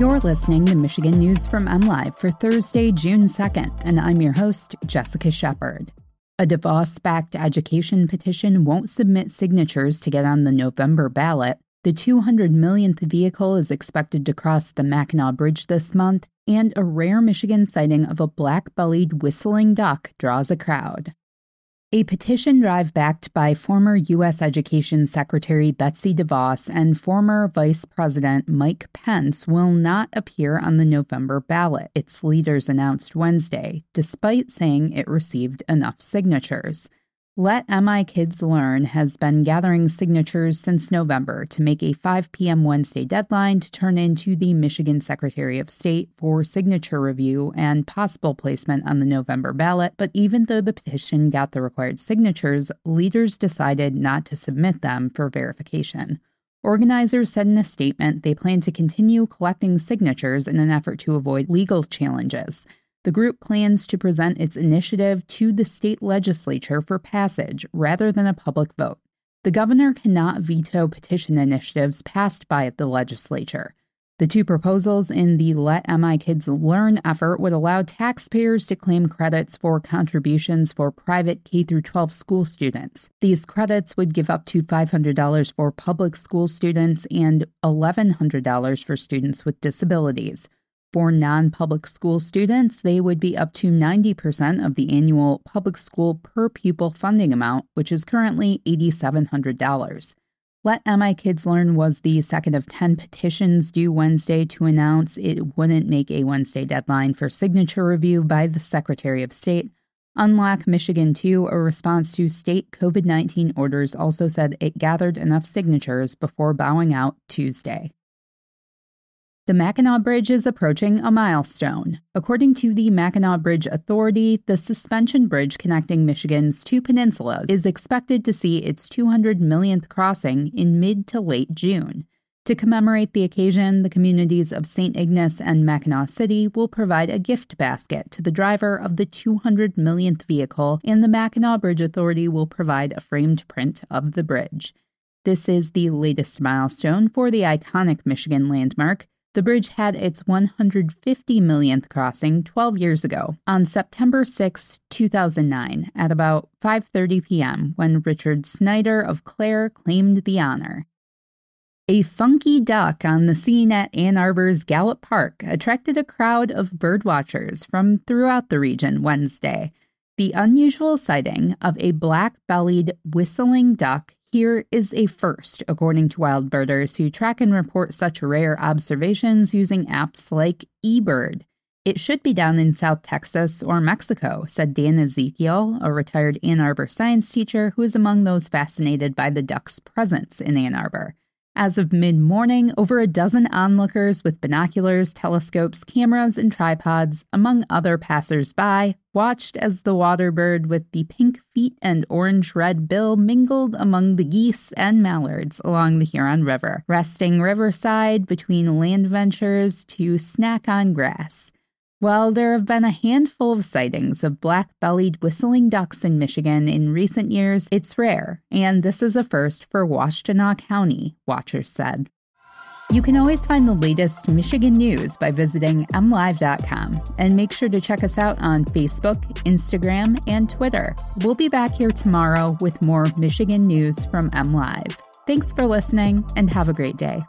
You're listening to Michigan News from MLive for Thursday, June 2nd, and I'm your host, Jessica Shepard. A DeVos backed education petition won't submit signatures to get on the November ballot. The 200 millionth vehicle is expected to cross the Mackinac Bridge this month, and a rare Michigan sighting of a black bellied whistling duck draws a crowd. A petition drive backed by former U.S. Education Secretary Betsy DeVos and former Vice President Mike Pence will not appear on the November ballot, its leaders announced Wednesday, despite saying it received enough signatures. Let MI Kids Learn has been gathering signatures since November to make a 5 p.m. Wednesday deadline to turn into the Michigan Secretary of State for signature review and possible placement on the November ballot. But even though the petition got the required signatures, leaders decided not to submit them for verification. Organizers said in a statement they plan to continue collecting signatures in an effort to avoid legal challenges. The group plans to present its initiative to the state legislature for passage rather than a public vote. The governor cannot veto petition initiatives passed by the legislature. The two proposals in the Let MI Kids Learn effort would allow taxpayers to claim credits for contributions for private K 12 school students. These credits would give up to $500 for public school students and $1,100 for students with disabilities. For non public school students, they would be up to 90% of the annual public school per pupil funding amount, which is currently $8,700. Let MI Kids Learn was the second of 10 petitions due Wednesday to announce it wouldn't make a Wednesday deadline for signature review by the Secretary of State. Unlock Michigan 2, a response to state COVID 19 orders, also said it gathered enough signatures before bowing out Tuesday. The Mackinac Bridge is approaching a milestone. According to the Mackinac Bridge Authority, the suspension bridge connecting Michigan's two peninsulas is expected to see its 200 millionth crossing in mid to late June. To commemorate the occasion, the communities of St. Ignace and Mackinac City will provide a gift basket to the driver of the 200 millionth vehicle, and the Mackinac Bridge Authority will provide a framed print of the bridge. This is the latest milestone for the iconic Michigan landmark. The bridge had its 150 millionth crossing 12 years ago on September 6, 2009, at about 5:30 p.m. when Richard Snyder of Clare claimed the honor. A funky duck on the scene at Ann Arbor's Gallup Park attracted a crowd of birdwatchers from throughout the region Wednesday. The unusual sighting of a black bellied whistling duck here is a first, according to wild birders who track and report such rare observations using apps like eBird. It should be down in South Texas or Mexico, said Dan Ezekiel, a retired Ann Arbor science teacher who is among those fascinated by the duck's presence in Ann Arbor. As of mid morning, over a dozen onlookers with binoculars, telescopes, cameras, and tripods, among other passers by, watched as the water bird with the pink feet and orange red bill mingled among the geese and mallards along the Huron River, resting riverside between land ventures to snack on grass. While there have been a handful of sightings of black bellied whistling ducks in Michigan in recent years, it's rare, and this is a first for Washtenaw County, watchers said. You can always find the latest Michigan news by visiting mlive.com and make sure to check us out on Facebook, Instagram, and Twitter. We'll be back here tomorrow with more Michigan news from MLive. Thanks for listening and have a great day.